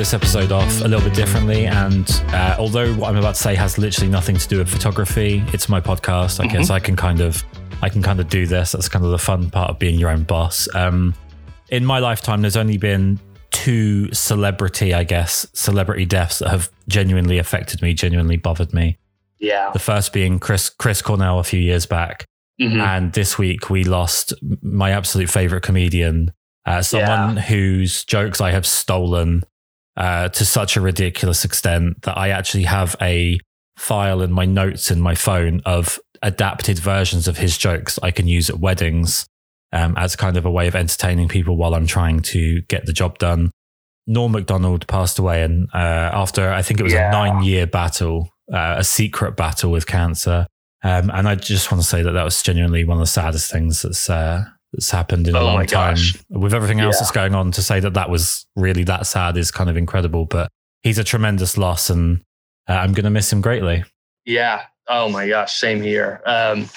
this episode off a little bit differently. And uh, although what I'm about to say has literally nothing to do with photography, it's my podcast. I mm-hmm. guess I can kind of I can kind of do this. That's kind of the fun part of being your own boss. Um, in my lifetime, there's only been two celebrity, I guess, celebrity deaths that have genuinely affected me, genuinely bothered me. Yeah. The first being Chris Chris Cornell a few years back, mm-hmm. and this week we lost my absolute favorite comedian, uh, someone yeah. whose jokes I have stolen uh, to such a ridiculous extent that I actually have a file in my notes in my phone of adapted versions of his jokes I can use at weddings um, as kind of a way of entertaining people while I'm trying to get the job done. Norm Macdonald passed away, and uh, after I think it was yeah. a nine year battle, uh, a secret battle with cancer. Um, and I just want to say that that was genuinely one of the saddest things that's uh, that's happened in oh a long time. With everything else yeah. that's going on, to say that that was really that sad is kind of incredible. But he's a tremendous loss, and uh, I'm going to miss him greatly. Yeah. Oh my gosh, same here. Um,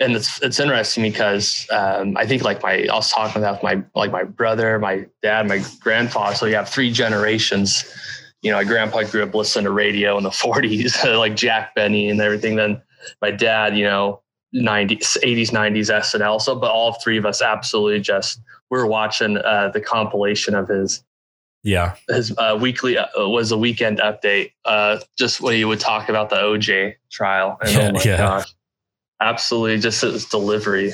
and it's it's interesting because um, I think like my I was talking about my like my brother, my dad, my grandfather. So you have three generations. You know, my grandpa grew up listening to radio in the 40s, like Jack Benny and everything. Then my dad, you know, 90s, 80s, 90s SNL. So, but all three of us absolutely just we are watching uh, the compilation of his yeah his uh, weekly uh, was a weekend update. Uh, just when he would talk about the OJ trial. And yeah, oh yeah. Gosh, absolutely, just his delivery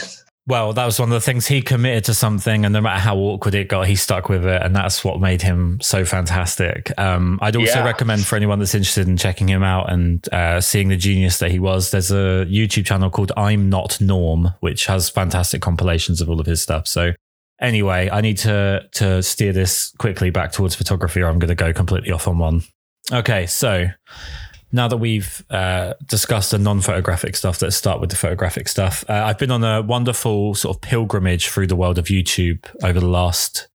well, that was one of the things he committed to something, and no matter how awkward it got, he stuck with it, and that's what made him so fantastic. Um, I'd also yeah. recommend for anyone that's interested in checking him out and uh, seeing the genius that he was. There's a YouTube channel called I'm Not Norm, which has fantastic compilations of all of his stuff. So, anyway, I need to to steer this quickly back towards photography, or I'm going to go completely off on one. Okay, so now that we've uh, discussed the non-photographic stuff, let's start with the photographic stuff. Uh, I've been on a wonderful sort of pilgrimage through the world of YouTube over the last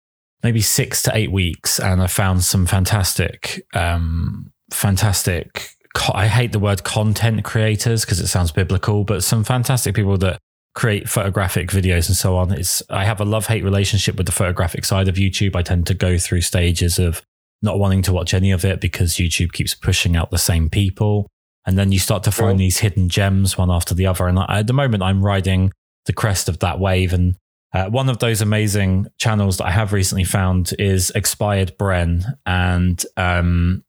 maybe six to eight weeks, and I found some fantastic, um, fantastic. I hate the word content creators because it sounds biblical, but some fantastic people that create photographic videos and so on. It's I have a love hate relationship with the photographic side of YouTube. I tend to go through stages of not wanting to watch any of it because YouTube keeps pushing out the same people. And then you start to find these hidden gems one after the other. And at the moment, I'm riding the crest of that wave. And uh, one of those amazing channels that I have recently found is Expired Bren. And um,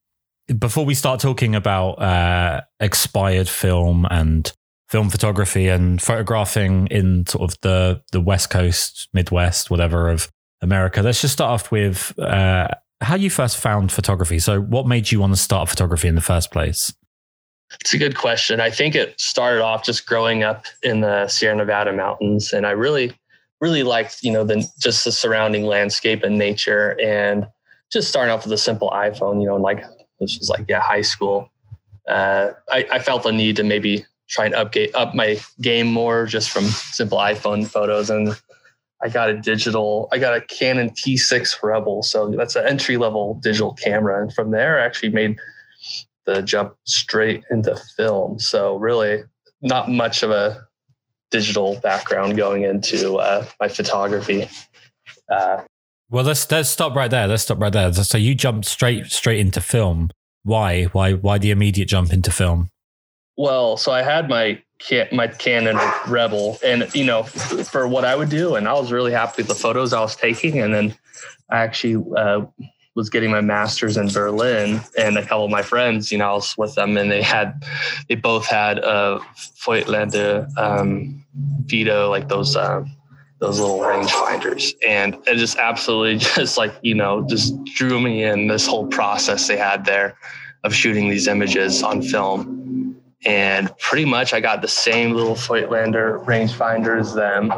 before we start talking about uh, expired film and film photography and photographing in sort of the the West Coast, Midwest, whatever of America, let's just start off with uh, how you first found photography. So, what made you want to start photography in the first place? It's a good question. I think it started off just growing up in the Sierra Nevada mountains, and I really, really liked you know the just the surrounding landscape and nature, and just starting off with a simple iPhone. You know, like this was like yeah, high school. Uh, I, I felt the need to maybe try and update up my game more just from simple iPhone photos and I got a digital, I got a Canon T6 Rebel. So that's an entry level digital camera. And from there, I actually made the jump straight into film. So really not much of a digital background going into uh, my photography. Uh, well, let's let's stop right there. Let's stop right there. So you jumped straight straight into film. Why? Why? Why the immediate jump into film? Well, so I had my my Canon Rebel, and you know, for what I would do, and I was really happy with the photos I was taking. And then I actually uh, was getting my master's in Berlin, and a couple of my friends, you know, I was with them, and they had, they both had a Voigtlander um, Vito, like those. Uh, those little rangefinders and it just absolutely just like you know just drew me in this whole process they had there of shooting these images on film and pretty much I got the same little Voigtlander rangefinder as them.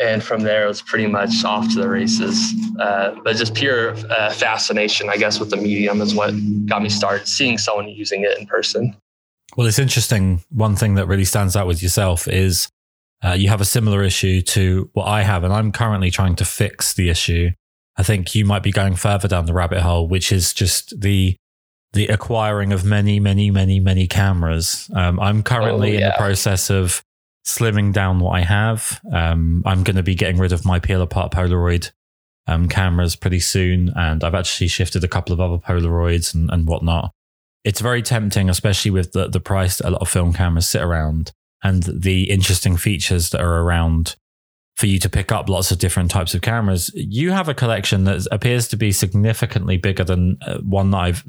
And from there, it was pretty much off to the races. Uh, but just pure uh, fascination, I guess, with the medium is what got me started seeing someone using it in person. Well, it's interesting. One thing that really stands out with yourself is uh, you have a similar issue to what I have, and I'm currently trying to fix the issue. I think you might be going further down the rabbit hole, which is just the the acquiring of many, many, many, many cameras. Um, I'm currently oh, yeah. in the process of slimming down what I have. Um, I'm going to be getting rid of my peel apart Polaroid um, cameras pretty soon, and I've actually shifted a couple of other Polaroids and, and whatnot. It's very tempting, especially with the, the price that a lot of film cameras sit around and the interesting features that are around for you to pick up lots of different types of cameras. You have a collection that appears to be significantly bigger than uh, one that I've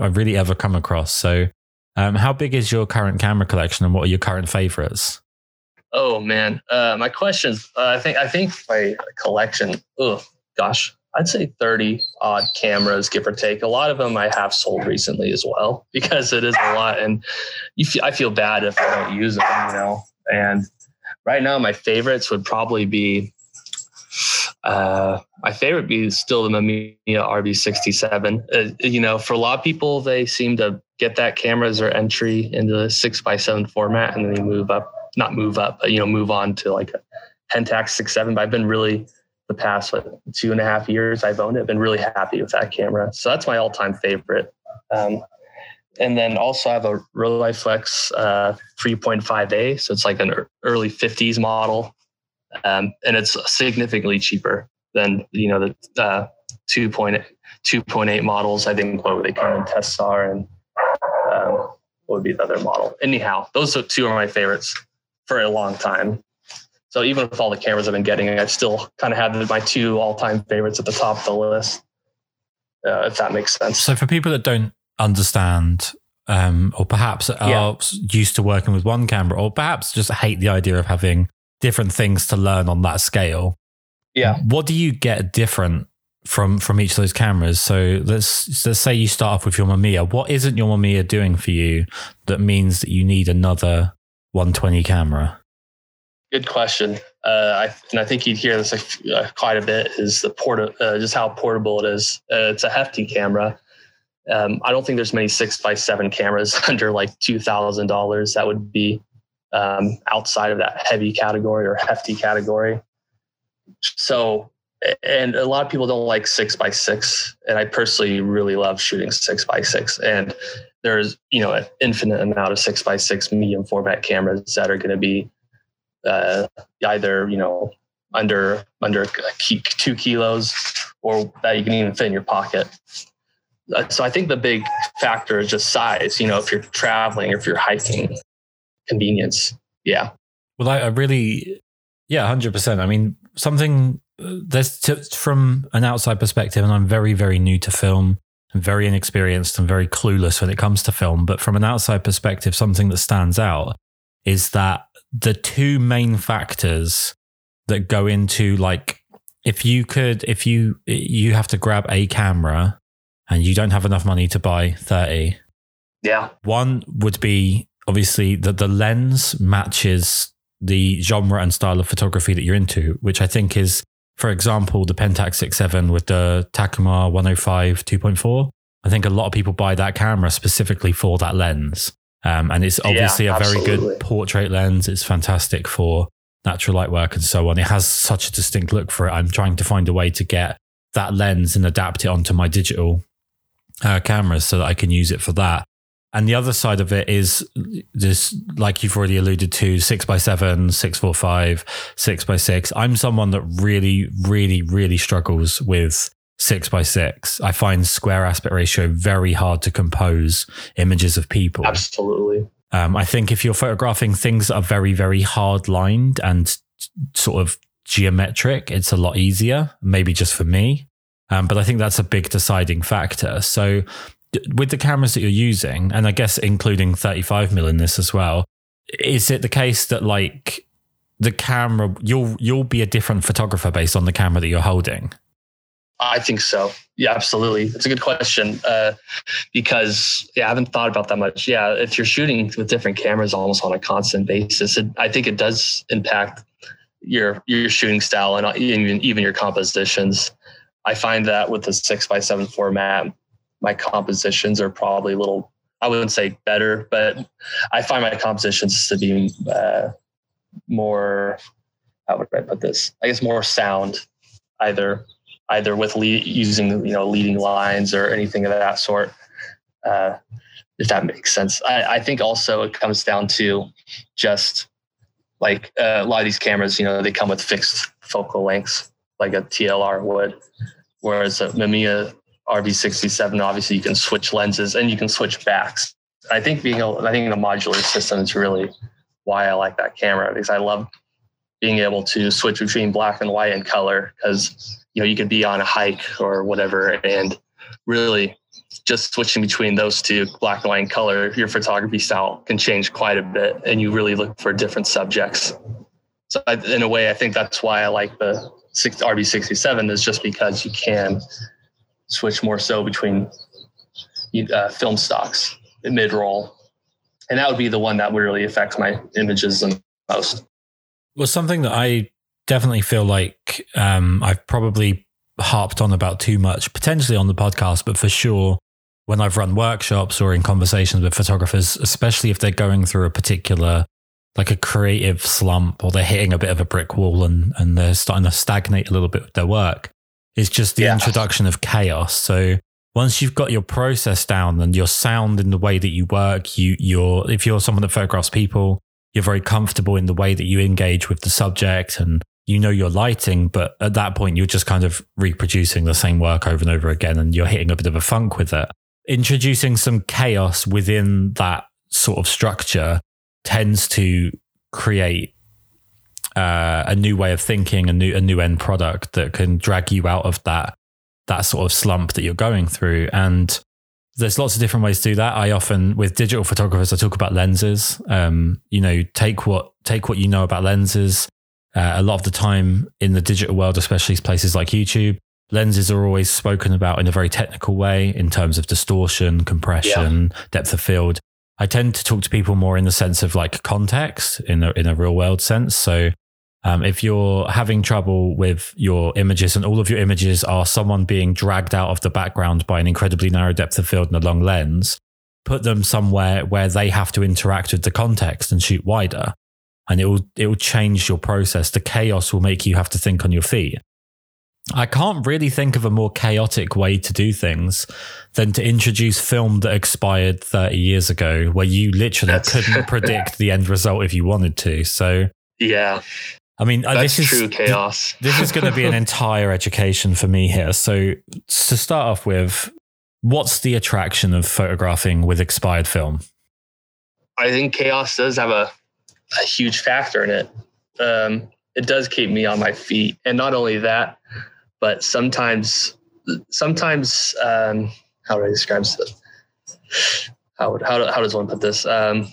I've really ever come across. So, um, how big is your current camera collection, and what are your current favorites? Oh man, uh, my questions. Uh, I think I think my collection. Oh gosh, I'd say thirty odd cameras, give or take. A lot of them I have sold recently as well because it is a lot, and you I feel bad if I don't use them, you know. And right now, my favorites would probably be. Uh, my favorite be still the Mamiya RB67. Uh, you know, for a lot of people, they seem to get that camera as their entry into the six by seven format, and then they move up not move up, but you know, move on to like a Pentax six seven. But I've been really the past what, two and a half years I've owned it. Been really happy with that camera. So that's my all time favorite. Um, and then also I have a Rolleiflex uh, 3.5A. So it's like an early 50s model. Um, and it's significantly cheaper than, you know, the uh, 2.8, 2.8 models. I think what they come in are and um, what would be the other model. Anyhow, those two are my favorites for a long time. So even with all the cameras I've been getting, I still kind of have my two all-time favorites at the top of the list. Uh, if that makes sense. So for people that don't understand, um, or perhaps are yeah. used to working with one camera, or perhaps just hate the idea of having different things to learn on that scale. Yeah. What do you get different from from each of those cameras? So let's let's say you start off with your Mamiya. What isn't your Mamiya doing for you that means that you need another 120 camera? Good question. Uh, I, and I think you'd hear this uh, quite a bit is the port, uh, just how portable it is. Uh, it's a hefty camera. Um, I don't think there's many six by seven cameras under like two thousand dollars that would be um, outside of that heavy category or hefty category. So, and a lot of people don't like six by six, and I personally really love shooting six by six. And there's you know an infinite amount of six by six medium format cameras that are going to be uh, either you know under under two kilos or that you can even fit in your pocket. Uh, so I think the big factor is just size. You know, if you're traveling, if you're hiking, convenience. Yeah. Well, I, I really, yeah, hundred percent. I mean, something uh, there's t- from an outside perspective, and I'm very, very new to film very inexperienced and very clueless when it comes to film. But from an outside perspective, something that stands out is that the two main factors that go into like if you could if you you have to grab a camera and you don't have enough money to buy 30 yeah one would be obviously that the lens matches the genre and style of photography that you're into which i think is for example, the Pentax 6.7 with the Takumar 105 2.4. I think a lot of people buy that camera specifically for that lens. Um, and it's obviously yeah, a very good portrait lens. It's fantastic for natural light work and so on. It has such a distinct look for it. I'm trying to find a way to get that lens and adapt it onto my digital uh, cameras so that I can use it for that. And the other side of it is this, like you've already alluded to, six by seven, six four five, six by six. I'm someone that really, really, really struggles with six by six. I find square aspect ratio very hard to compose images of people. Absolutely. Um, I think if you're photographing things that are very, very hard lined and sort of geometric, it's a lot easier, maybe just for me. Um, but I think that's a big deciding factor. So with the cameras that you're using, and I guess including 35 mil in this as well, is it the case that like the camera you'll you'll be a different photographer based on the camera that you're holding? I think so. Yeah, absolutely. It's a good question uh, because yeah, I haven't thought about that much. Yeah, if you're shooting with different cameras almost on a constant basis, it, I think it does impact your your shooting style and even even your compositions. I find that with the six by seven format, my compositions are probably a little I wouldn't say better, but I find my compositions to be uh, more how would I put this? I guess more sound, either either with using you know leading lines or anything of that sort. Uh, if that makes sense, I, I, think also it comes down to just like uh, a lot of these cameras, you know, they come with fixed focal lengths, like a TLR would. Whereas a Mamiya RB67, obviously you can switch lenses and you can switch backs. I think being a, I think the modular system is really why I like that camera because I love being able to switch between black and white and color because you know you could be on a hike or whatever and really just switching between those two black and white and color your photography style can change quite a bit and you really look for different subjects so I, in a way i think that's why i like the rb67 is just because you can switch more so between uh, film stocks mid roll and that would be the one that would really affect my images the most. Well something that i definitely feel like um, i've probably harped on about too much potentially on the podcast but for sure when I've run workshops or in conversations with photographers, especially if they're going through a particular, like a creative slump or they're hitting a bit of a brick wall and, and they're starting to stagnate a little bit with their work, is just the yeah. introduction of chaos. So once you've got your process down and your sound in the way that you work, you, you're, if you're someone that photographs people, you're very comfortable in the way that you engage with the subject and you know your lighting, but at that point, you're just kind of reproducing the same work over and over again and you're hitting a bit of a funk with it introducing some chaos within that sort of structure tends to create uh, a new way of thinking, a new a new end product that can drag you out of that that sort of slump that you're going through. And there's lots of different ways to do that. I often with digital photographers, I talk about lenses. Um, you know, take what take what you know about lenses. Uh, a lot of the time in the digital world, especially places like YouTube, lenses are always spoken about in a very technical way in terms of distortion, compression, yeah. depth of field. I tend to talk to people more in the sense of like context in a, in a real world sense. So, um, if you're having trouble with your images and all of your images are someone being dragged out of the background by an incredibly narrow depth of field and a long lens, put them somewhere where they have to interact with the context and shoot wider. And it will, it will change your process. The chaos will make you have to think on your feet. I can't really think of a more chaotic way to do things than to introduce film that expired 30 years ago, where you literally That's couldn't predict the end result if you wanted to. So, yeah. I mean, uh, That's this is true chaos. this is going to be an entire education for me here. So, to start off with, what's the attraction of photographing with expired film? I think chaos does have a, a huge factor in it. Um, it does keep me on my feet. And not only that, but sometimes sometimes um, how do I describe this? How how, how does one put this? Um,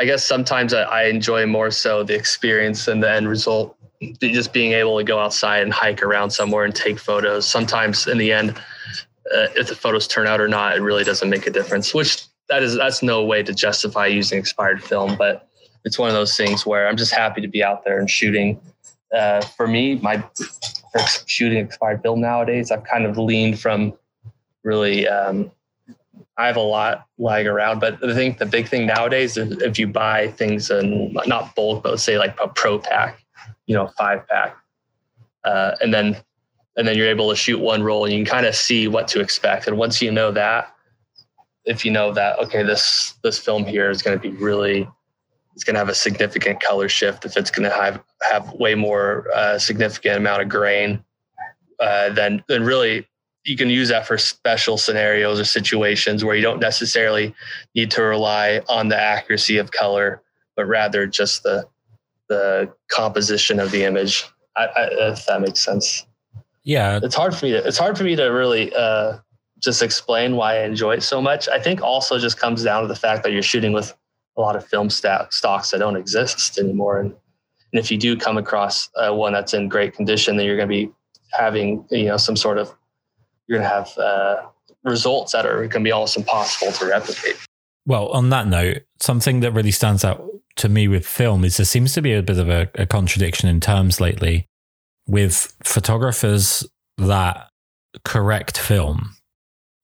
I guess sometimes I, I, enjoy more so the experience and the end result. Just being able to go outside and hike around somewhere and take photos. Sometimes in the end, uh, if the photos turn out or not, it really doesn't make a difference. Which that is that's no way to justify using expired film, but it's one of those things where I'm just happy to be out there and shooting. Uh, for me, my shooting expired film nowadays, I've kind of leaned from really. Um, I have a lot lying around, but I think the big thing nowadays is if you buy things in not bulk, but say like a pro pack, you know, five pack, uh, and then and then you're able to shoot one roll and you can kind of see what to expect. And once you know that, if you know that okay, this this film here is going to be really it's going to have a significant color shift if it's going to have have way more uh, significant amount of grain uh, then then really you can use that for special scenarios or situations where you don't necessarily need to rely on the accuracy of color but rather just the the composition of the image. I, I, if that makes sense. Yeah. It's hard for me to it's hard for me to really uh, just explain why i enjoy it so much. I think also just comes down to the fact that you're shooting with a lot of film st- stocks that don't exist anymore. And, and if you do come across uh, one that's in great condition, then you're going to be having you know some sort of you're going to have uh, results that are going to be almost impossible to replicate. Well, on that note, something that really stands out to me with film is there seems to be a bit of a, a contradiction in terms lately with photographers that correct film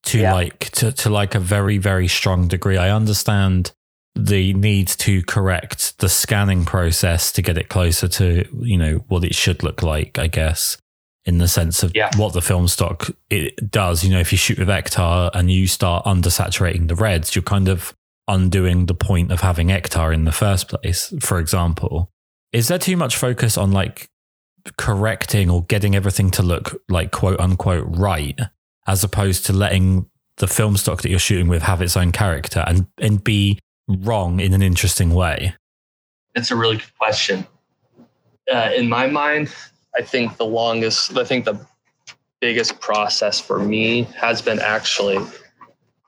to yeah. like to, to like a very very strong degree. I understand the need to correct the scanning process to get it closer to you know what it should look like i guess in the sense of yeah. what the film stock it does you know if you shoot with ektar and you start undersaturating the reds you're kind of undoing the point of having ektar in the first place for example is there too much focus on like correcting or getting everything to look like quote unquote right, as opposed to letting the film stock that you're shooting with have its own character and and be wrong in an interesting way? It's a really good question. Uh, in my mind, I think the longest, I think the biggest process for me has been actually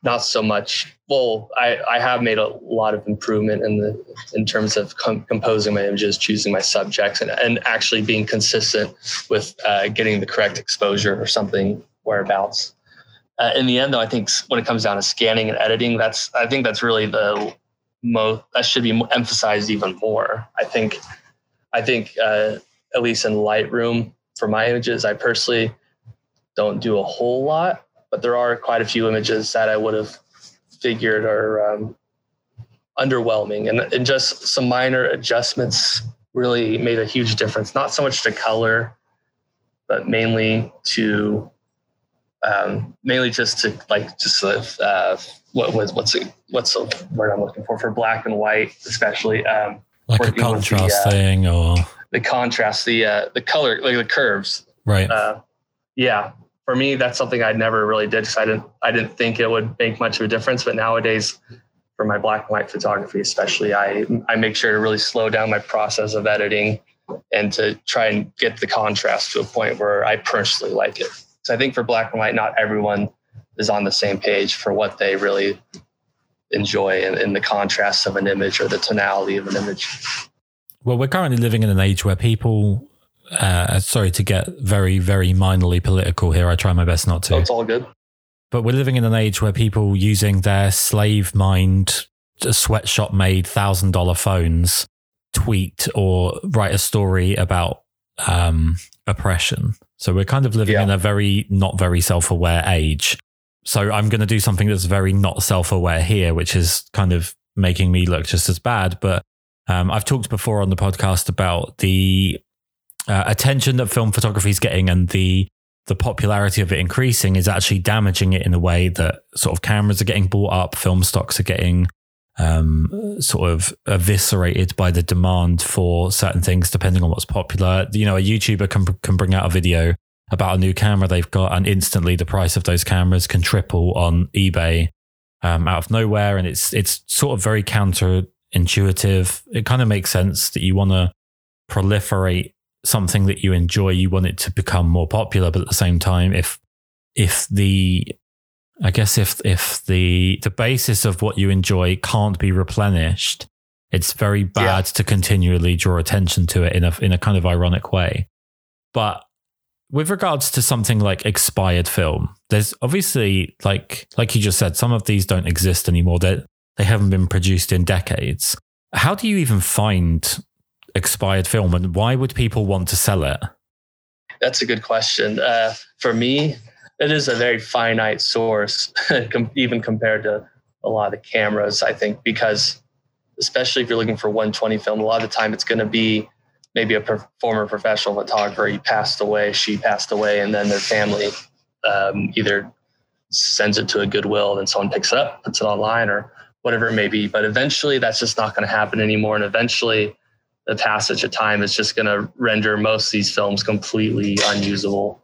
not so much. Well, I, I have made a lot of improvement in the in terms of com- composing my images, choosing my subjects, and, and actually being consistent with uh, getting the correct exposure or something whereabouts. Uh, in the end, though, I think when it comes down to scanning and editing, that's I think that's really the that should be emphasized even more. I think I think uh, at least in Lightroom for my images, I personally don't do a whole lot, but there are quite a few images that I would have figured are um, underwhelming, and, and just some minor adjustments really made a huge difference. Not so much to color, but mainly to um, mainly just to like just uh, what was what's it, what's the word I'm looking for for black and white, especially um, like a contrast the, uh, thing or the contrast, the uh, the color, like the curves. Right. Uh, yeah. For me, that's something I never really did because I didn't I didn't think it would make much of a difference. But nowadays, for my black and white photography, especially, I I make sure to really slow down my process of editing and to try and get the contrast to a point where I personally like it. So I think for black and white, not everyone is on the same page for what they really enjoy in, in the contrast of an image or the tonality of an image. Well, we're currently living in an age where people, uh, sorry to get very, very minorly political here. I try my best not to. Oh, it's all good. But we're living in an age where people using their slave mind, sweatshop made thousand dollar phones tweet or write a story about um, oppression. So we're kind of living yeah. in a very not very self aware age. So I'm going to do something that's very not self aware here, which is kind of making me look just as bad. But um, I've talked before on the podcast about the uh, attention that film photography is getting and the the popularity of it increasing is actually damaging it in a way that sort of cameras are getting bought up, film stocks are getting um, sort of eviscerated by the demand for certain things, depending on what's popular. You know, a YouTuber can can bring out a video about a new camera they've got, and instantly the price of those cameras can triple on eBay um, out of nowhere, and it's it's sort of very counterintuitive. It kind of makes sense that you want to proliferate something that you enjoy. You want it to become more popular, but at the same time, if if the I guess if if the the basis of what you enjoy can't be replenished, it's very bad yeah. to continually draw attention to it in a in a kind of ironic way. But with regards to something like expired film, there's obviously like like you just said, some of these don't exist anymore. They they haven't been produced in decades. How do you even find expired film, and why would people want to sell it? That's a good question. Uh, for me, it is a very finite source, even compared to a lot of cameras. I think because especially if you're looking for 120 film, a lot of the time it's going to be maybe a former professional photographer. He passed away, she passed away, and then their family um, either sends it to a Goodwill, and someone picks it up, puts it online, or whatever it may be. But eventually, that's just not going to happen anymore. And eventually, the passage of time is just going to render most of these films completely unusable.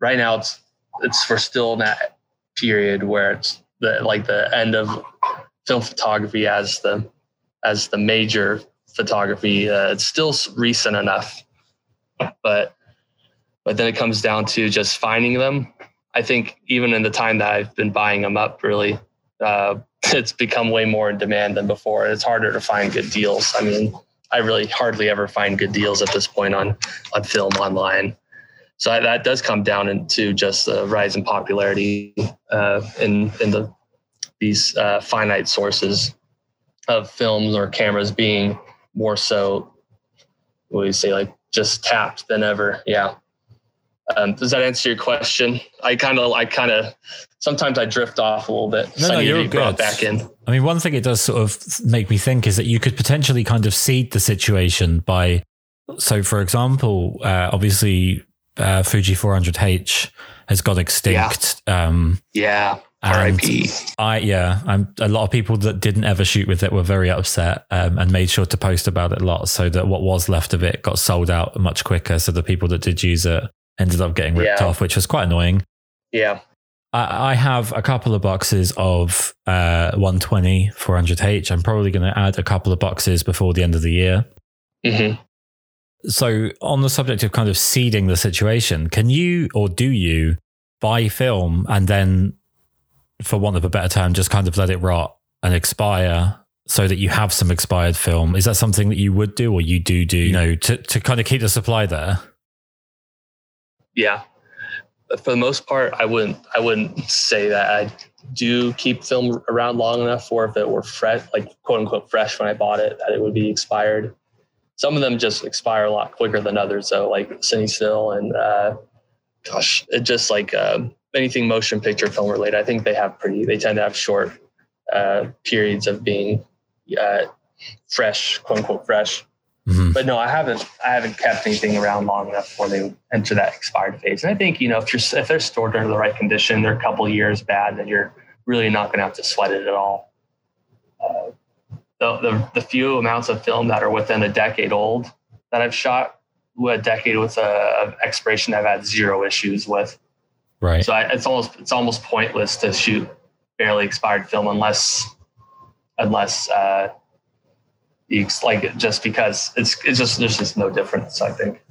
Right now, it's it's we're still in that period where it's the like the end of film photography as the as the major photography. Uh, it's still recent enough, but but then it comes down to just finding them. I think even in the time that I've been buying them up, really, uh, it's become way more in demand than before. It's harder to find good deals. I mean, I really hardly ever find good deals at this point on on film online. So that does come down into just the rise in popularity uh, in in the these uh, finite sources of films or cameras being more so, what do you say, like just tapped than ever. Yeah. Um, does that answer your question? I kind of, I kind of, sometimes I drift off a little bit. No, so no, you're good. Back in. I mean, one thing it does sort of make me think is that you could potentially kind of seed the situation by, so for example, uh, obviously uh, Fuji 400H has got extinct. Yeah. Um, yeah. R.I.P. I yeah, I'm a lot of people that didn't ever shoot with it were very upset um, and made sure to post about it a lot, so that what was left of it got sold out much quicker. So the people that did use it ended up getting ripped yeah. off, which was quite annoying. Yeah. I, I have a couple of boxes of uh, 120 400H. I'm probably going to add a couple of boxes before the end of the year. Mm-hmm. So, on the subject of kind of seeding the situation, can you or do you buy film and then for want of a better term, just kind of let it rot and expire so that you have some expired film. Is that something that you would do or you do do, you know, to, to kind of keep the supply there? Yeah. For the most part, I wouldn't I wouldn't say that I do keep film around long enough for if it were fresh, like quote unquote fresh when I bought it, that it would be expired. Some of them just expire a lot quicker than others. So like CineStill and uh, gosh, it just like um, anything motion picture film related, I think they have pretty, they tend to have short uh, periods of being uh, fresh, quote unquote fresh. Mm-hmm. But no, I haven't. I haven't kept anything around long enough before they enter that expired phase. And I think you know if you're if they're stored under the right condition, they're a couple years bad, then you're really not going to have to sweat it at all. Uh, the, the the few amounts of film that are within a decade old that I've shot, a decade with a, a expiration I've had zero issues with. Right. So I, it's almost it's almost pointless to shoot barely expired film unless unless uh, you like just because it's it's just there's just no difference. I think.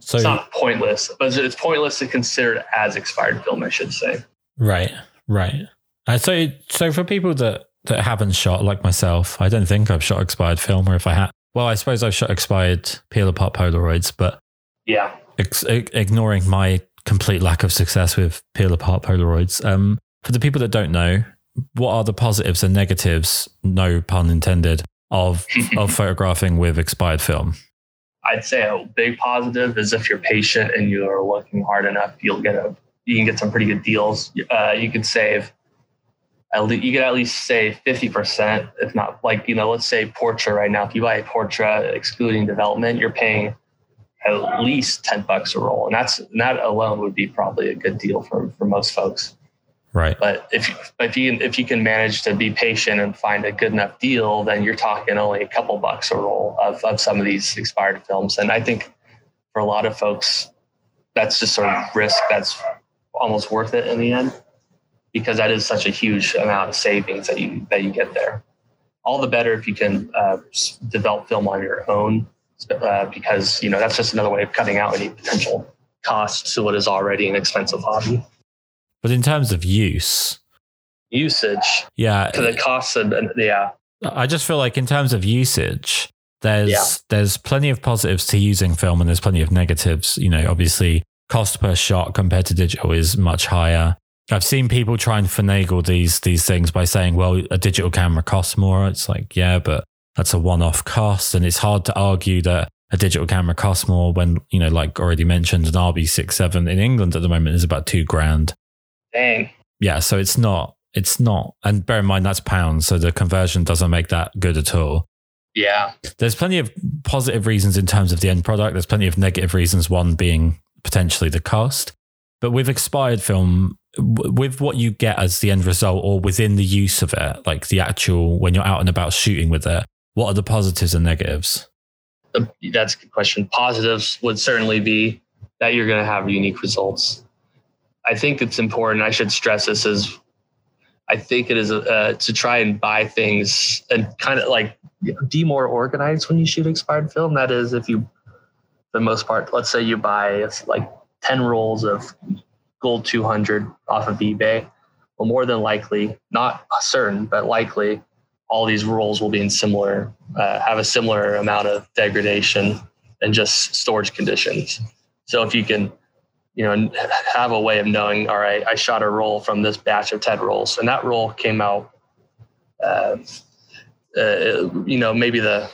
So it's not pointless, but it's pointless to consider it as expired film. I should say. Right. Right. Uh, so so for people that that haven't shot like myself, I don't think I've shot expired film, or if I had, well, I suppose I've shot expired peel apart Polaroids, but yeah, ex- ignoring my complete lack of success with peel apart Polaroids. Um, for the people that don't know, what are the positives and negatives, no pun intended, of of photographing with expired film? I'd say a big positive is if you're patient and you are working hard enough, you'll get a you can get some pretty good deals. Uh, you could save at least, you could at least save 50%, if not like, you know, let's say Portra right now. If you buy a Portra excluding development, you're paying at least 10 bucks a roll. And that's and that alone would be probably a good deal for, for most folks. Right. But if you, if you if you can manage to be patient and find a good enough deal, then you're talking only a couple bucks a roll of, of some of these expired films. And I think for a lot of folks, that's just sort of risk that's almost worth it in the end, because that is such a huge amount of savings that you that you get there. All the better if you can uh, develop film on your own uh, because you know that's just another way of cutting out any potential costs to what is already an expensive hobby. But in terms of use, usage, yeah, to the costs and yeah, I just feel like in terms of usage, there's yeah. there's plenty of positives to using film and there's plenty of negatives. You know, obviously, cost per shot compared to digital is much higher. I've seen people try and finagle these these things by saying, "Well, a digital camera costs more." It's like, yeah, but that's a one-off cost, and it's hard to argue that a digital camera costs more when you know, like already mentioned, an RB67 in England at the moment is about two grand. Dang. Yeah, so it's not. It's not. And bear in mind that's pounds, so the conversion doesn't make that good at all. Yeah. There's plenty of positive reasons in terms of the end product. There's plenty of negative reasons. One being potentially the cost. But with expired film, with what you get as the end result or within the use of it, like the actual, when you're out and about shooting with it, what are the positives and negatives? That's a good question. Positives would certainly be that you're going to have unique results. I think it's important. I should stress this is I think it is uh, to try and buy things and kind of like be more organized when you shoot expired film. That is, if you, for the most part, let's say you buy like 10 rolls of gold 200 off of eBay. Well, more than likely, not certain, but likely, all these rolls will be in similar, uh, have a similar amount of degradation and just storage conditions. So if you can, you know, have a way of knowing, all right, I shot a roll from this batch of 10 rolls and that roll came out, uh, uh, you know, maybe the,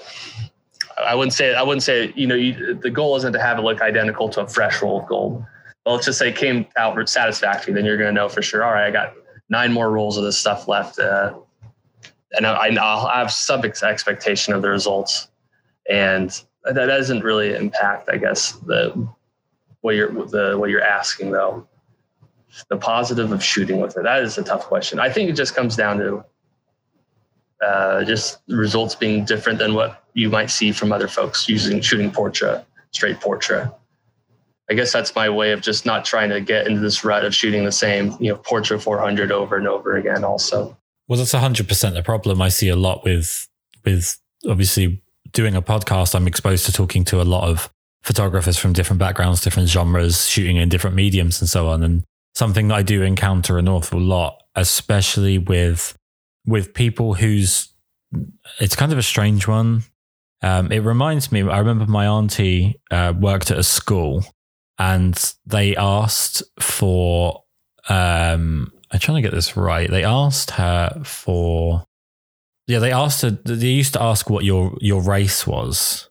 I wouldn't say, I wouldn't say, you know, you, the goal isn't to have it look identical to a fresh roll of gold. But let's just say it came out satisfactory. Then you're going to know for sure, all right, I got nine more rolls of this stuff left. Uh, and I, will have some expectation of the results, and that doesn't really impact, I guess, the what you're the what you're asking though. the positive of shooting with it? That is a tough question. I think it just comes down to uh, just results being different than what you might see from other folks using shooting Portra, straight Portra. I guess that's my way of just not trying to get into this rut of shooting the same, you know, Portra 400 over and over again. Also, well, that's 100 percent a problem I see a lot with with obviously doing a podcast. I'm exposed to talking to a lot of photographers from different backgrounds, different genres, shooting in different mediums, and so on. And something that I do encounter an awful lot, especially with with people who's it's kind of a strange one. Um, it reminds me. I remember my auntie uh, worked at a school, and they asked for. Um, I'm trying to get this right. They asked her for. Yeah, they asked her. They used to ask what your your race was,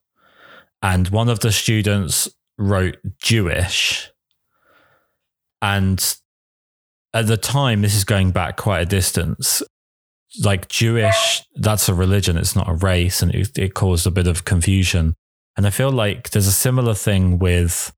and one of the students wrote Jewish, and at the time, this is going back quite a distance like Jewish, that's a religion, it's not a race, and it, it caused a bit of confusion. And I feel like there's a similar thing with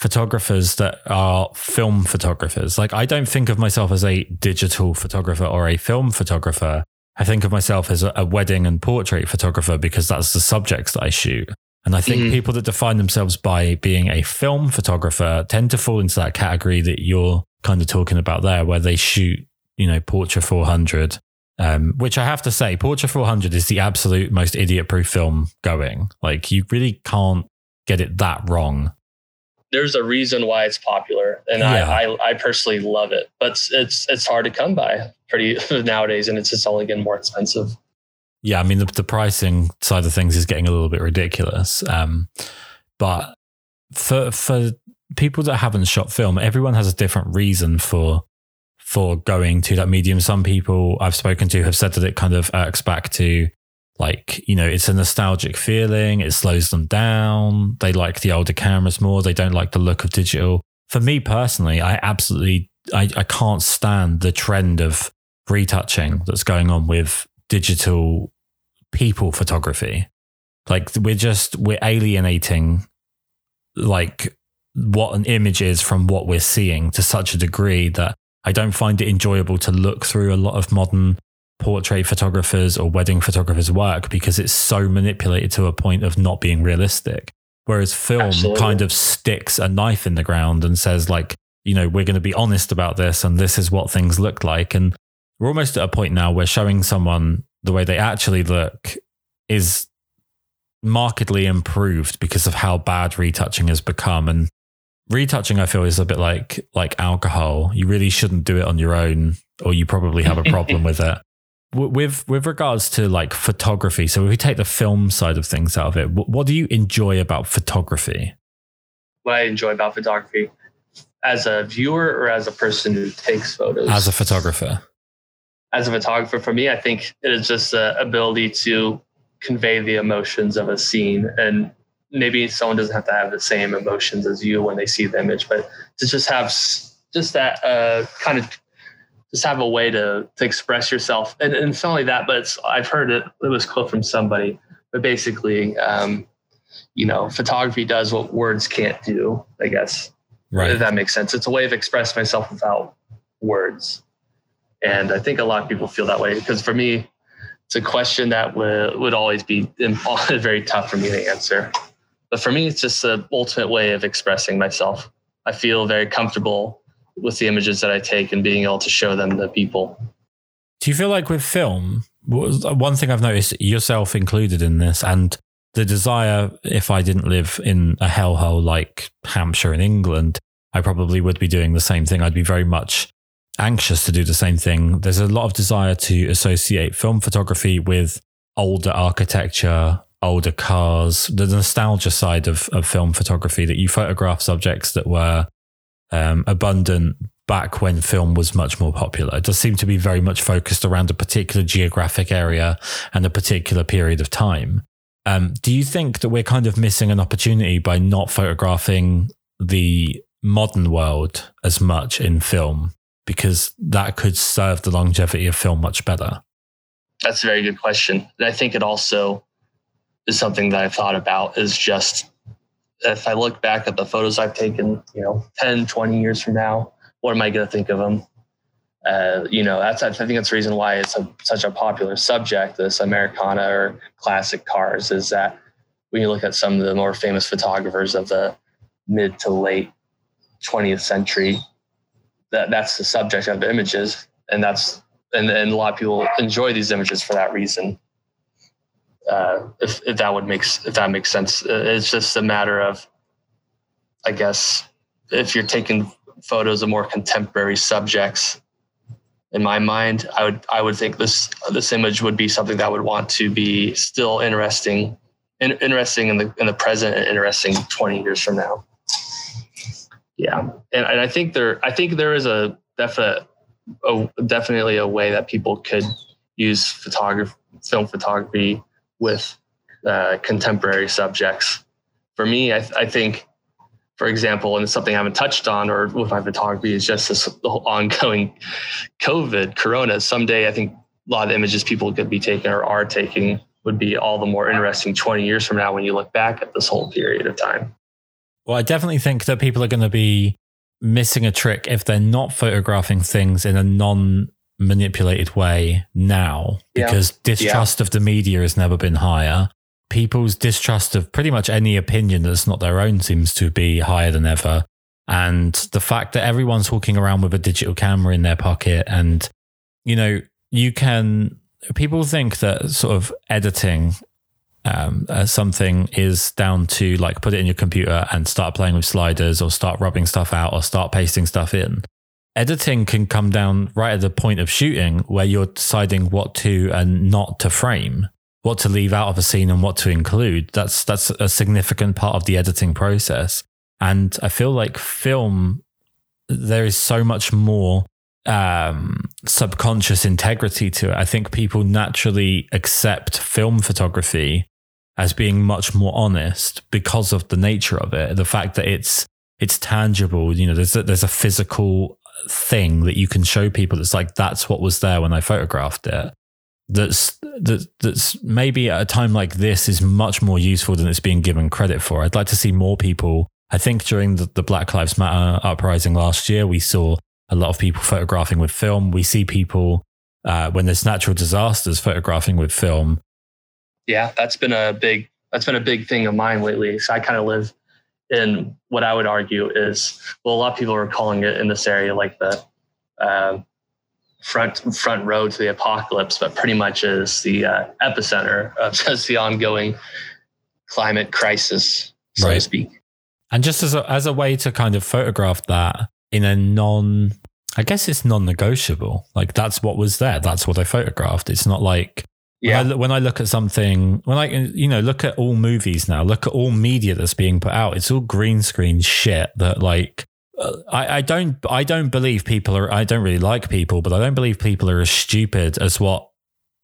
photographers that are film photographers. Like, I don't think of myself as a digital photographer or a film photographer. I think of myself as a, wedding and portrait photographer because that's the subjects that I shoot. And I think mm-hmm. people that define themselves by being a film photographer tend to fall into that category that you're kind of talking about there, where they shoot, you know, Portra 400 um, which I have to say, Portra 400 is the absolute most idiot proof film going. Like, you really can't get it that wrong. There's a reason why it's popular, and yeah. I, I, I, personally love it. But it's, it's it's hard to come by pretty nowadays, and it's just only getting more expensive. Yeah, I mean the, the pricing side of things is getting a little bit ridiculous. Um, but for for people that haven't shot film, everyone has a different reason for for going to that medium. Some people I've spoken to have said that it kind of irks back to like, you know, it's a nostalgic feeling. It slows them down. They like the older cameras more. They don't like the look of digital. For me personally, I absolutely, I, I can't stand the trend of retouching that's going on with digital people photography. Like we're just, we're alienating like what an image is from what we're seeing to such a degree that I don't find it enjoyable to look through a lot of modern portrait photographers or wedding photographers' work because it's so manipulated to a point of not being realistic. Whereas film Absolutely. kind of sticks a knife in the ground and says, like, you know, we're going to be honest about this and this is what things look like. And we're almost at a point now where showing someone the way they actually look is markedly improved because of how bad retouching has become. And retouching i feel is a bit like like alcohol you really shouldn't do it on your own or you probably have a problem with it with with regards to like photography so if we take the film side of things out of it what do you enjoy about photography? What i enjoy about photography as a viewer or as a person who takes photos? As a photographer. As a photographer for me i think it is just the ability to convey the emotions of a scene and maybe someone doesn't have to have the same emotions as you when they see the image, but to just have just that uh, kind of just have a way to to express yourself. And, and it's not only that, but I've heard it. It was quote from somebody, but basically, um, you know, photography does what words can't do. I guess, right? If that makes sense. It's a way of expressing myself without words, and I think a lot of people feel that way because for me. It's a question that would, would always be very tough for me to answer. But for me, it's just the ultimate way of expressing myself. I feel very comfortable with the images that I take and being able to show them to people. Do you feel like with film, uh, one thing I've noticed, yourself included in this, and the desire, if I didn't live in a hellhole like Hampshire in England, I probably would be doing the same thing. I'd be very much anxious to do the same thing. There's a lot of desire to associate film photography with older architecture, older cars, the nostalgia side of, of film photography that you photograph subjects that were um, abundant back when film was much more popular. It does seem to be very much focused around a particular geographic area and a particular period of time. Um, do you think that we're kind of missing an opportunity by not photographing the modern world as much in film? Because that could serve the longevity of film much better. That's a very good question. And I think it also is something that I've thought about is just if I look back at the photos I've taken, you know, 10, 20 years from now, what am I going to think of them? Uh, you know, that's I think that's the reason why it's a, such a popular subject. This Americana or classic cars is that when you look at some of the more famous photographers of the mid to late 20th century, that that's the subject of images, and that's and, and a lot of people enjoy these images for that reason. Uh, if, if that would make if that makes sense, uh, it's just a matter of, I guess, if you're taking photos of more contemporary subjects, in my mind, I would I would think this this image would be something that would want to be still interesting, in, interesting in the in the present and interesting 20 years from now. Yeah, and, and I think there I think there is a definite a, definitely a way that people could use photography film photography with uh, contemporary subjects. For me, I, I think for example, and it's something I haven't touched on or with my photography is just this ongoing COVID, Corona. Someday, I think a lot of the images people could be taking or are taking would be all the more interesting 20 years from now when you look back at this whole period of time. Well, I definitely think that people are going to be missing a trick if they're not photographing things in a non manipulated way now because yeah. distrust yeah. of the media has never been higher people's distrust of pretty much any opinion that's not their own seems to be higher than ever. And the fact that everyone's walking around with a digital camera in their pocket, and, you know, you can, people think that sort of editing um, uh, something is down to like put it in your computer and start playing with sliders or start rubbing stuff out or start pasting stuff in. Editing can come down right at the point of shooting where you're deciding what to and not to frame what to leave out of a scene and what to include. That's that's a significant part of the editing process. And I feel like film, there is so much more um, subconscious integrity to it. I think people naturally accept film photography as being much more honest because of the nature of it. The fact that it's it's tangible. You know, there's a, there's a physical thing that you can show people. That's like that's what was there when I photographed it that's that that's maybe at a time like this is much more useful than it's being given credit for. I'd like to see more people. I think during the, the Black Lives Matter uprising last year, we saw a lot of people photographing with film. We see people uh, when there's natural disasters photographing with film. Yeah, that's been a big that's been a big thing of mine lately. So I kind of live in what I would argue is well, a lot of people are calling it in this area like the uh, front front row to the apocalypse, but pretty much is the uh, epicenter of just the ongoing climate crisis, so right. to speak. And just as a, as a way to kind of photograph that in a non, I guess it's non-negotiable. Like that's what was there. That's what I photographed. It's not like yeah. When I, when I look at something, when I you know look at all movies now, look at all media that's being put out. It's all green screen shit that like uh, I, I don't I don't believe people are I don't really like people, but I don't believe people are as stupid as what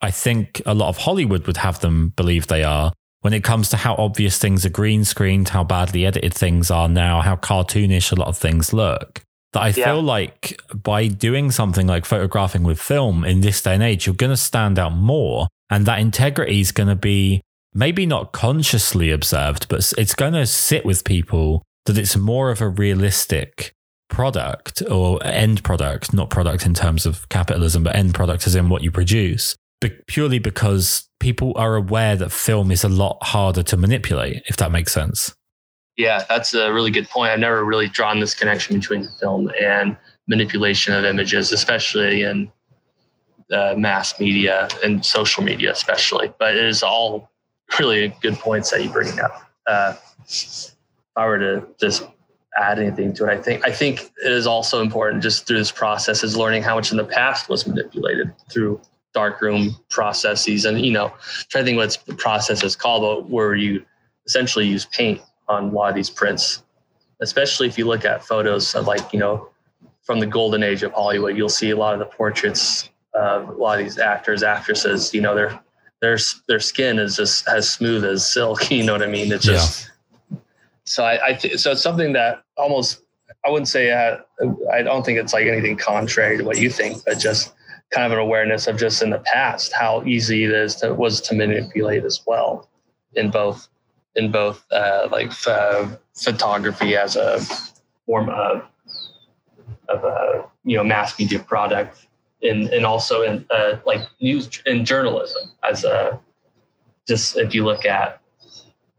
I think a lot of Hollywood would have them believe they are when it comes to how obvious things are green screened, how badly edited things are now, how cartoonish a lot of things look. That I yeah. feel like by doing something like photographing with film in this day and age, you're going to stand out more. And that integrity is going to be maybe not consciously observed, but it's going to sit with people that it's more of a realistic product or end product, not product in terms of capitalism, but end product as in what you produce, purely because people are aware that film is a lot harder to manipulate, if that makes sense. Yeah, that's a really good point. I've never really drawn this connection between film and manipulation of images, especially in uh, mass media and social media, especially. But it is all really good points that you bring up. Uh, I were to just add anything to it, I think I think it is also important just through this process is learning how much in the past was manipulated through darkroom processes and you know trying to think what the process is called, but where you essentially use paint on a lot of these prints, especially if you look at photos of like you know from the golden age of Hollywood, you'll see a lot of the portraits of a lot of these actors, actresses. You know, their their their skin is just as smooth as silk. You know what I mean? It's just yeah so I, I th- so it's something that almost I wouldn't say uh, I don't think it's like anything contrary to what you think, but just kind of an awareness of just in the past how easy it is to was to manipulate as well in both in both uh, like uh, photography as a form of of a you know mass media product and and also in uh, like news and journalism as a just if you look at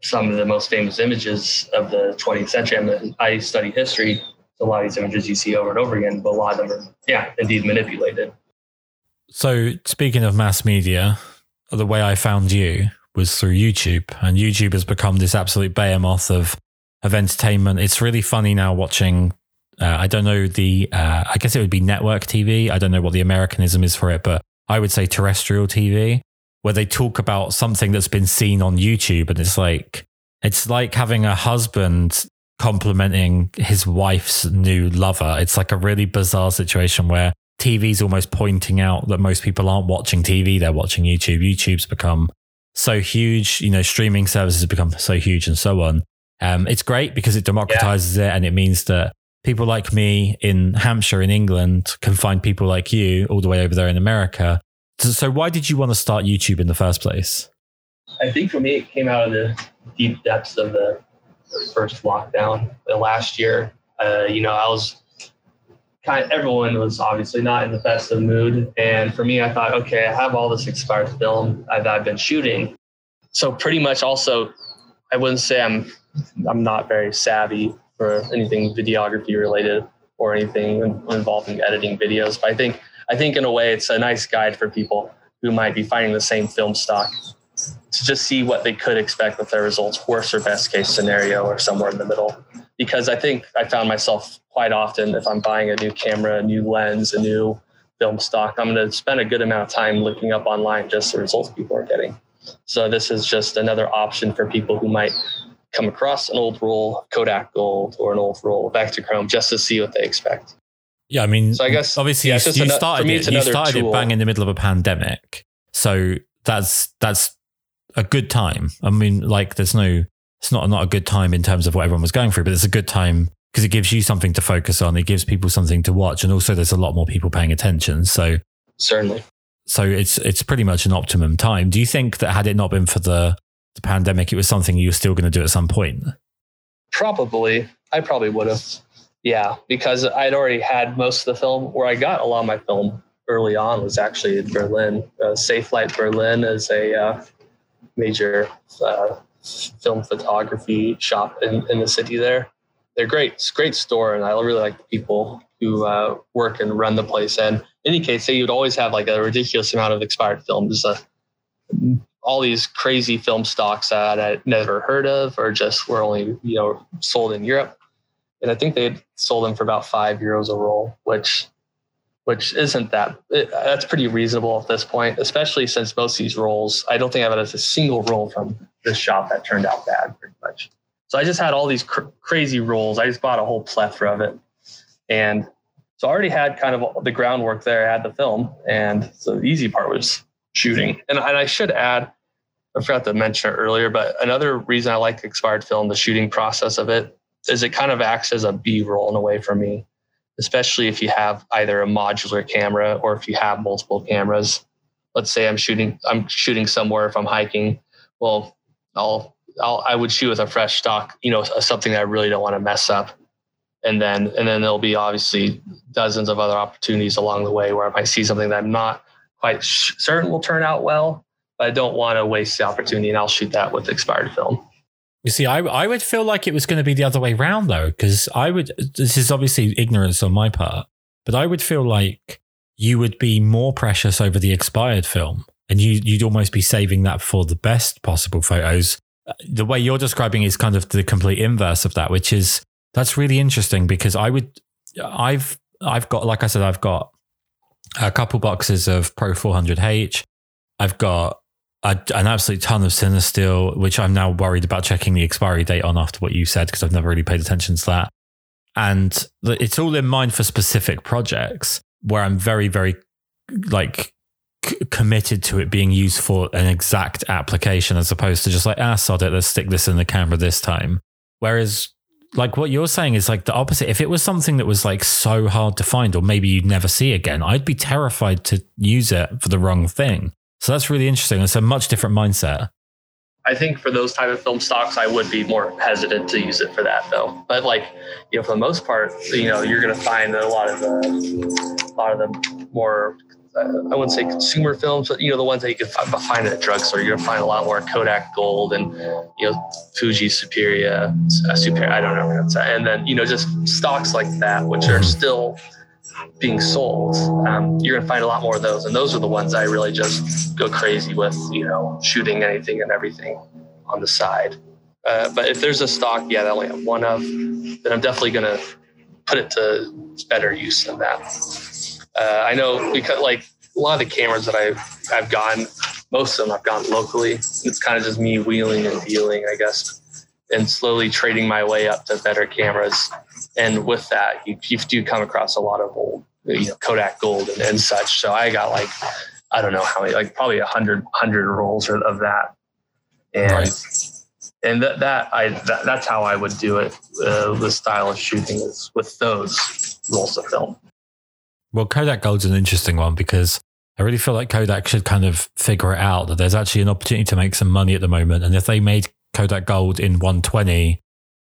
some of the most famous images of the 20th century. Mean, I study history. A lot of these images you see over and over again, but a lot of them are, yeah, indeed manipulated. So, speaking of mass media, the way I found you was through YouTube, and YouTube has become this absolute behemoth of of entertainment. It's really funny now watching. Uh, I don't know the. Uh, I guess it would be network TV. I don't know what the Americanism is for it, but I would say terrestrial TV, where they talk about something that's been seen on YouTube, and it's like it's like having a husband complimenting his wife's new lover. It's like a really bizarre situation where TV's almost pointing out that most people aren't watching TV; they're watching YouTube. YouTube's become so huge. You know, streaming services have become so huge, and so on. Um, it's great because it democratizes yeah. it and it means that people like me in Hampshire in England can find people like you all the way over there in America. So, why did you want to start YouTube in the first place? I think for me, it came out of the deep depths of the, the first lockdown the last year. Uh, you know, I was kind of, everyone was obviously not in the best of mood. And for me, I thought, okay, I have all this expired film that I've been shooting. So pretty much also, I wouldn't say I'm I'm not very savvy for anything videography related or anything involving editing videos. But I think I think in a way it's a nice guide for people who might be finding the same film stock to just see what they could expect with their results, worst or best case scenario, or somewhere in the middle. Because I think I found myself quite often if I'm buying a new camera, a new lens, a new film stock, I'm going to spend a good amount of time looking up online just the results people are getting. So this is just another option for people who might come across an old roll Kodak Gold or an old roll of Ektachrome just to see what they expect. Yeah, I mean, so I guess obviously yeah, you, you started me, it, you started it bang in the middle of a pandemic, so that's that's a good time. I mean, like, there's no, it's not not a good time in terms of what everyone was going through, but it's a good time because it gives you something to focus on. It gives people something to watch, and also there's a lot more people paying attention. So certainly, so it's it's pretty much an optimum time. Do you think that had it not been for the the pandemic, it was something you were still going to do at some point? Probably. I probably would have. Yeah, because I'd already had most of the film where I got a lot of my film early on was actually in Berlin. Uh, Safelight Berlin is a uh, major uh, film photography shop in, in the city there. They're great. It's a great store, and I really like the people who uh, work and run the place. And in any case, they would always have like a ridiculous amount of expired films. Uh, all these crazy film stocks that I'd never heard of or just were only, you know, sold in Europe. And I think they sold them for about five euros a roll, which which isn't that it, that's pretty reasonable at this point, especially since most of these rolls, I don't think I've had a single roll from this shop that turned out bad pretty much. So I just had all these cr- crazy rolls. I just bought a whole plethora of it. And so I already had kind of the groundwork there. I had the film. And so the easy part was shooting. And, and I should add, I forgot to mention it earlier, but another reason I like expired film, the shooting process of it, is it kind of acts as a B roll in a way for me, especially if you have either a modular camera or if you have multiple cameras. Let's say I'm shooting, I'm shooting somewhere if I'm hiking. Well, I'll, I'll I would shoot with a fresh stock, you know, something that I really don't want to mess up. And then, and then there'll be obviously dozens of other opportunities along the way where I might see something that I'm not quite certain will turn out well, I don't want to waste the opportunity, and I'll shoot that with expired film. You see, I I would feel like it was going to be the other way around though, because I would. This is obviously ignorance on my part, but I would feel like you would be more precious over the expired film, and you you'd almost be saving that for the best possible photos. The way you're describing is kind of the complete inverse of that, which is that's really interesting because I would, I've I've got like I said, I've got a couple boxes of Pro 400H. I've got a, an absolute ton of Cinestill, which I'm now worried about checking the expiry date on after what you said because I've never really paid attention to that. And it's all in mind for specific projects where I'm very, very like c- committed to it being used for an exact application as opposed to just like, ah, sod it, let's stick this in the camera this time. Whereas like what you're saying is like the opposite. If it was something that was like so hard to find, or maybe you'd never see again, I'd be terrified to use it for the wrong thing. So that's really interesting. It's a much different mindset. I think for those type of film stocks, I would be more hesitant to use it for that though. But like, you know, for the most part, you know, you're going to find a lot of the, a lot of the more, uh, I wouldn't say consumer films, but you know, the ones that you can find at a drugstore. You're going to find a lot more Kodak Gold and you know Fuji Superia, uh, Super. I don't know, and then you know just stocks like that, which are still being sold, um, you're going to find a lot more of those. And those are the ones I really just go crazy with, you know, shooting anything and everything on the side. Uh, but if there's a stock, yeah, that I only have one of, then I'm definitely going to put it to better use than that. Uh, I know because like a lot of the cameras that I've, I've gotten, most of them I've gotten locally. It's kind of just me wheeling and dealing, I guess, and slowly trading my way up to better cameras and with that, you, you do come across a lot of old, you know, Kodak Gold and, and such. So I got like, I don't know how many, like probably a hundred hundred rolls of that, and right. and that that I that, that's how I would do it. Uh, the style of shooting is with those rolls of film. Well, Kodak Gold's an interesting one because I really feel like Kodak should kind of figure it out that there's actually an opportunity to make some money at the moment, and if they made Kodak Gold in 120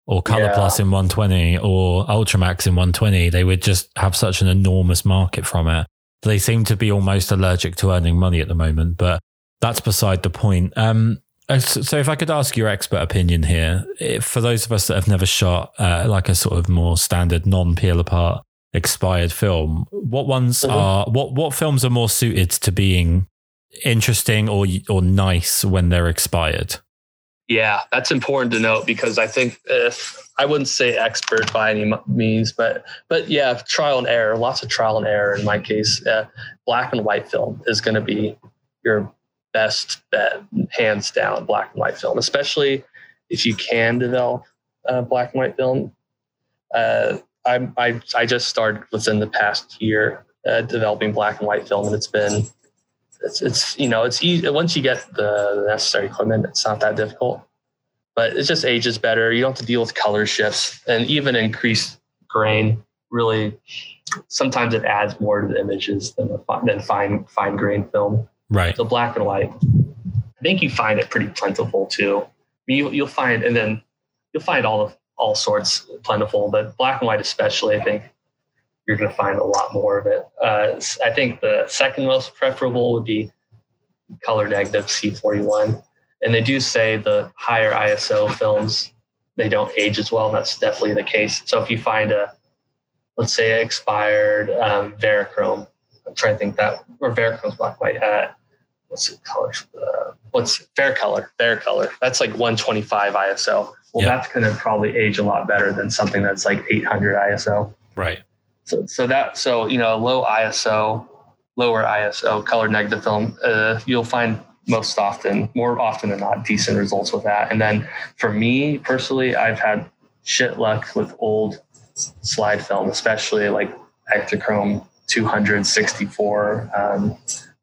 or Color yeah. Plus in 120 or Ultramax in 120, they would just have such an enormous market from it. They seem to be almost allergic to earning money at the moment, but that's beside the point. Um, uh, so, if I could ask your expert opinion here, for those of us that have never shot uh, like a sort of more standard non peel apart expired film, what ones mm-hmm. are what what films are more suited to being interesting or or nice when they're expired? Yeah, that's important to note because I think if I wouldn't say expert by any means, but but yeah, trial and error, lots of trial and error. In my case, uh, black and white film is going to be your best bet, hands down. Black and white film, especially if you can develop black and white film. Uh, I, I I just started within the past year developing black and white film, and it's been it's, it's you know it's easy once you get the necessary equipment it's not that difficult. But it just ages better. You don't have to deal with color shifts and even increased grain really sometimes it adds more to the images than a, than fine fine grain film. Right. So black and white i think you find it pretty plentiful too. You, you'll find and then you'll find all of all sorts plentiful but black and white especially i think you're going to find a lot more of it. Uh, I think the second most preferable would be color negative C41. And they do say the higher ISO films, they don't age as well. That's definitely the case. So if you find a, let's say, expired um, Verichrome, I'm trying to think that, or Verichrome's black white, uh, what's the color? Uh, what's Vericolor? Fair color. That's like 125 ISO. Well, that's going to probably age a lot better than something that's like 800 ISO. Right. So, so that so you know low ISO, lower ISO color negative film, uh, you'll find most often, more often than not, decent results with that. And then for me personally, I've had shit luck with old slide film, especially like Ektachrome 264. Um,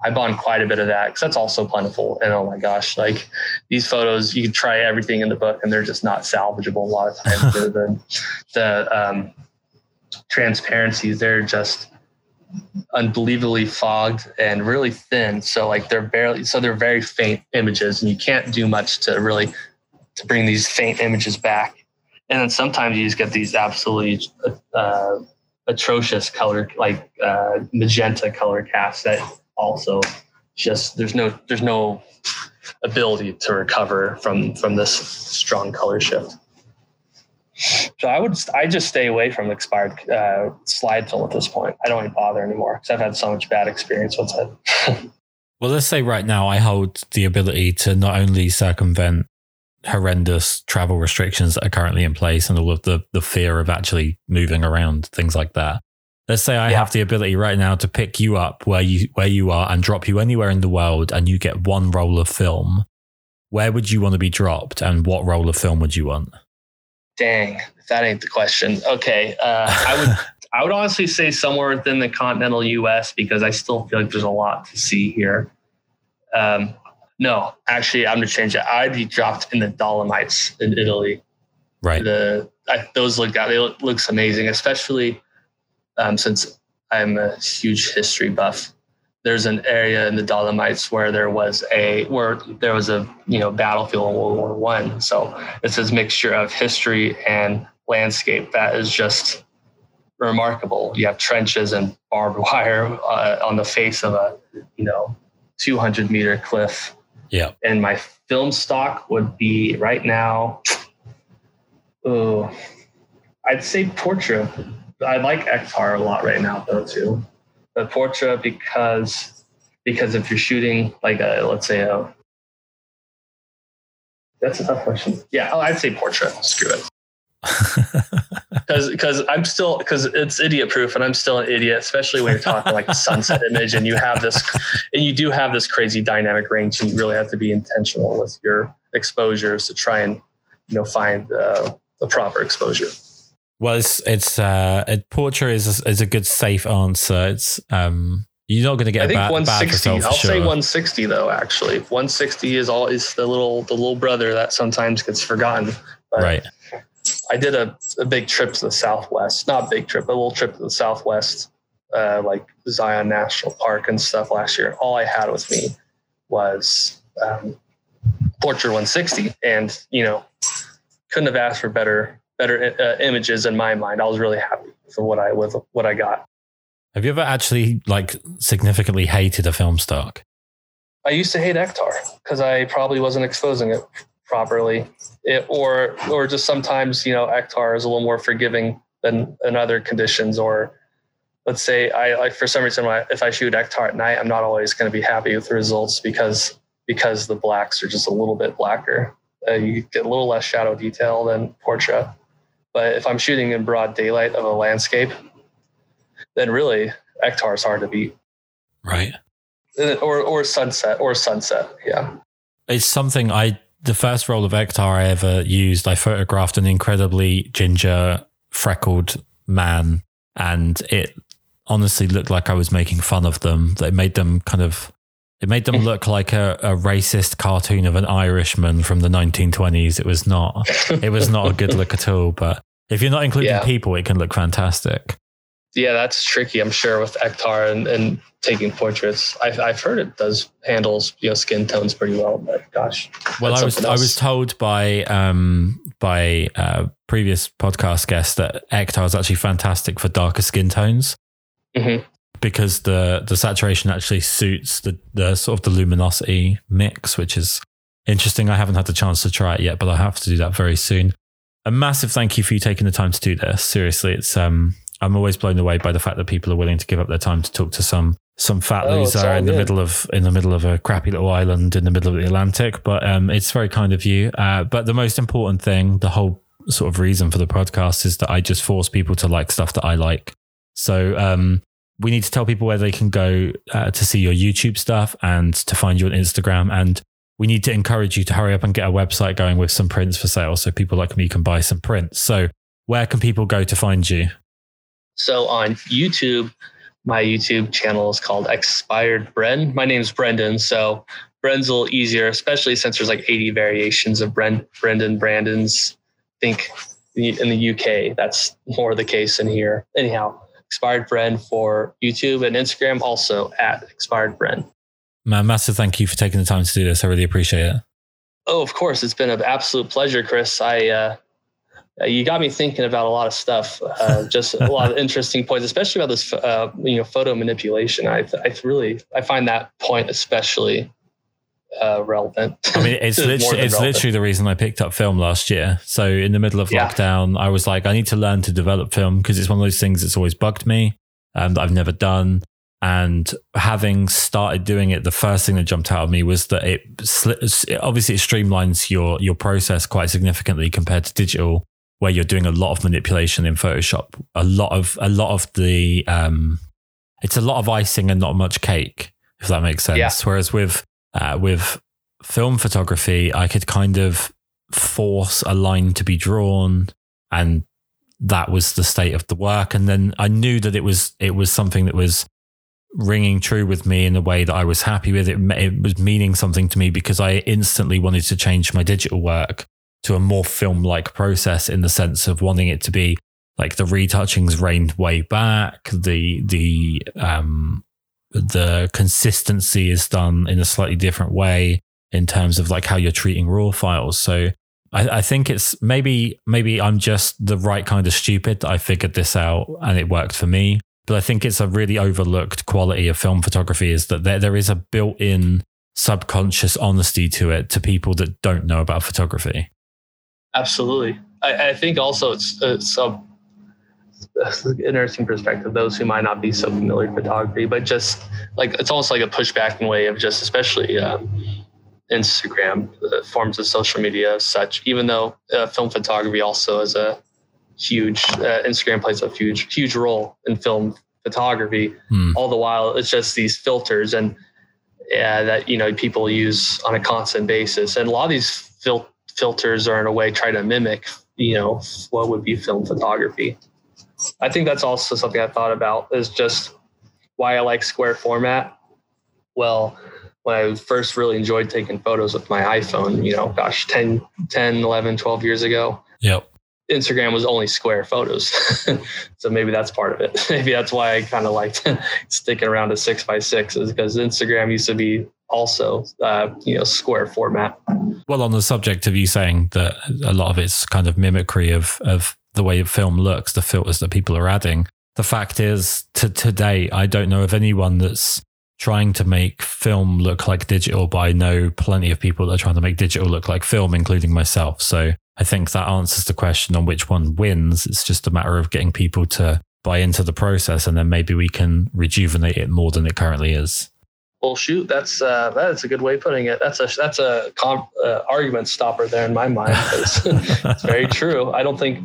I bought quite a bit of that because that's also plentiful. And oh my gosh, like these photos, you can try everything in the book and they're just not salvageable a lot of times. the, the um, transparencies they're just unbelievably fogged and really thin. So like they're barely so they're very faint images and you can't do much to really to bring these faint images back. And then sometimes you just get these absolutely uh, atrocious color like uh, magenta color casts that also just there's no there's no ability to recover from from this strong color shift so I would, I just stay away from expired uh, slide film at this point. I don't even bother anymore because I've had so much bad experience with it. well, let's say right now I hold the ability to not only circumvent horrendous travel restrictions that are currently in place and all of the the fear of actually moving around, things like that. Let's say I yeah. have the ability right now to pick you up where you where you are and drop you anywhere in the world, and you get one roll of film. Where would you want to be dropped, and what roll of film would you want? Dang, that ain't the question. Okay, uh, I would I would honestly say somewhere within the continental U.S. because I still feel like there's a lot to see here. Um, no, actually, I'm gonna change it. I'd be dropped in the Dolomites in Italy. Right. The I, those look out. It looks amazing, especially um, since I'm a huge history buff. There's an area in the Dolomites where there was a where there was a you know battlefield in World War One. So it's this mixture of history and landscape that is just remarkable. You have trenches and barbed wire uh, on the face of a you know 200 meter cliff. Yeah. And my film stock would be right now. Oh, I'd say Portra. I like Ektar a lot right now though too the Portra because because if you're shooting like a let's say a that's a tough question. Yeah, oh, I'd say Portra. Screw it. Because because I'm still because it's idiot proof and I'm still an idiot, especially when you're talking like a sunset image and you have this and you do have this crazy dynamic range and you really have to be intentional with your exposures to try and you know find uh, the proper exposure. Well, it's it's uh, a Portra is a, is a good safe answer. It's um, you're not going to get. I think bad, 160. Bad I'll sure. say 160 though. Actually, 160 is all is the little the little brother that sometimes gets forgotten. But right. I did a, a big trip to the Southwest, not big trip, but a little trip to the Southwest, uh, like Zion National Park and stuff last year. All I had with me was um, Portra 160, and you know, couldn't have asked for better better uh, images in my mind. I was really happy for what I with what I got. Have you ever actually like significantly hated a film stock? I used to hate Ektar because I probably wasn't exposing it properly, it, or or just sometimes you know Ektar is a little more forgiving than than other conditions. Or let's say I like for some reason if I shoot Ektar at night, I'm not always going to be happy with the results because because the blacks are just a little bit blacker. Uh, you get a little less shadow detail than Portra. But if I'm shooting in broad daylight of a landscape, then really Ektar is hard to beat. Right. Uh, or or sunset or sunset. Yeah. It's something I the first roll of Ektar I ever used, I photographed an incredibly ginger, freckled man, and it honestly looked like I was making fun of them. They made them kind of it made them look like a, a, racist cartoon of an Irishman from the 1920s. It was not. It was not a good look at all. But if you're not including yeah. people, it can look fantastic. Yeah, that's tricky. I'm sure with Ektar and, and taking portraits. I've, I've heard it does handles you know skin tones pretty well. But gosh, well, I was else. I was told by um by uh, previous podcast guests that Ektar is actually fantastic for darker skin tones. Mm-hmm because the the saturation actually suits the the sort of the luminosity mix, which is interesting. I haven't had the chance to try it yet, but I have to do that very soon. A massive thank you for you taking the time to do this. Seriously, it's um I'm always blown away by the fact that people are willing to give up their time to talk to some some fat oh, loser in the middle of in the middle of a crappy little island in the middle of the Atlantic. But um, it's very kind of you. Uh, but the most important thing, the whole sort of reason for the podcast is that I just force people to like stuff that I like. So um, we need to tell people where they can go uh, to see your YouTube stuff and to find you on Instagram. And we need to encourage you to hurry up and get a website going with some prints for sale so people like me can buy some prints. So, where can people go to find you? So, on YouTube, my YouTube channel is called Expired Bren. My name is Brendan. So, Bren's a little easier, especially since there's like 80 variations of Bren, Brendan, Brandon's. I think in the UK, that's more the case in here. Anyhow, Expired Bren for YouTube and Instagram, also at Expired Bren. Man, massive thank you for taking the time to do this. I really appreciate it. Oh, of course. It's been an absolute pleasure, Kris. I, uh, you got me thinking about a lot of stuff, uh, just a lot of interesting points, especially about this, uh, you know, photo manipulation. I, I really, I find that point especially uh, relevant. I mean, it's literally it's relevant. literally the reason I picked up film last year. So in the middle of yeah. lockdown, I was like, I need to learn to develop film because it's one of those things that's always bugged me um, that I've never done. And having started doing it, the first thing that jumped out of me was that it, it obviously it streamlines your your process quite significantly compared to digital, where you're doing a lot of manipulation in Photoshop. A lot of a lot of the um, it's a lot of icing and not much cake, if that makes sense. Yeah. Whereas with uh, with film photography, I could kind of force a line to be drawn, and that was the state of the work. And then I knew that it was it was something that was ringing true with me in a way that I was happy with. It, it was meaning something to me because I instantly wanted to change my digital work to a more film like process in the sense of wanting it to be like the retouchings reined way back, the the um the consistency is done in a slightly different way in terms of like how you're treating raw files. So I, I, think it's maybe maybe I'm just the right kind of stupid I figured this out and it worked for me. But I think it's a really overlooked quality of film photography is that there, there is a built-in subconscious honesty to it to people that don't know about photography. Absolutely. I, I think also it's, uh, it's a interesting perspective, those who might not be so familiar with photography, but just like it's almost like a pushback in way of just, especially um, Instagram, uh, forms of social media, as such, even though uh, film photography also is a huge, uh, Instagram plays a huge, huge role in film photography. Hmm. All the while, it's just these filters and that, you know, people use on a constant basis. And a lot of these fil- filters are in a way try to mimic, you know, what would be film photography. I think that's also something I thought about is just why I like square format. Well, when I first really enjoyed taking photos with my iPhone, you know, gosh, 10, 10, 11, 12 years ago. Yep. Instagram was only square photos. so maybe that's part of it. maybe that's why I kind of liked sticking around to six by six is because Instagram used to be also, uh, you know, square format. Well, on the subject of you saying that a lot of it's kind of mimicry of, of the way film looks, the filters that people are adding. The fact is, to today, I don't know of anyone that's trying to make film look like digital, but I know plenty of people that are trying to make digital look like film, including myself. So I think that answers the question on which one wins. It's just a matter of getting people to buy into the process, and then maybe we can rejuvenate it more than it currently is. Well, shoot, that's uh, that's a good way of putting it. That's a that's a comp, uh, argument stopper there in my mind. it's very true. I don't think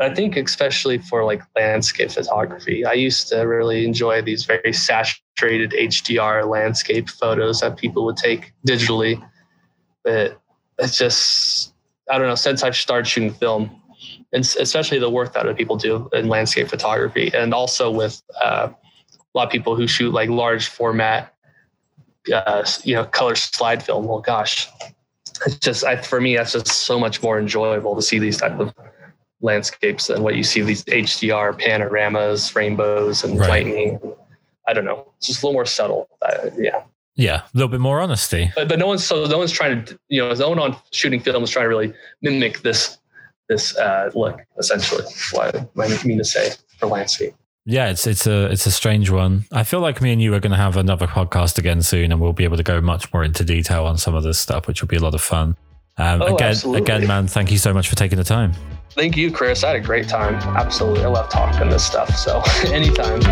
I think especially for like landscape photography, I used to really enjoy these very saturated HDR landscape photos that people would take digitally. But it's just I don't know. Since I've started shooting film, and especially the work that people do in landscape photography, and also with uh, a lot of people who shoot like large format uh, you know color slide film. Well, gosh, it's just I, for me that's just so much more enjoyable to see these type of landscapes than what you see these HDR panoramas, rainbows, and right. lightning. I don't know, it's just a little more subtle. Uh, yeah. Yeah, a little bit more honesty. But, but no one's so no one's trying to you know no one on shooting film is trying to really mimic this this uh, look essentially. What I mean to say for landscape. Yeah, it's it's a it's a strange one. I feel like me and you are going to have another podcast again soon, and we'll be able to go much more into detail on some of this stuff, which will be a lot of fun. Um, oh, again, absolutely. again, man, thank you so much for taking the time. Thank you, Kris. I had a great time. Absolutely, I love talking this stuff. So anytime.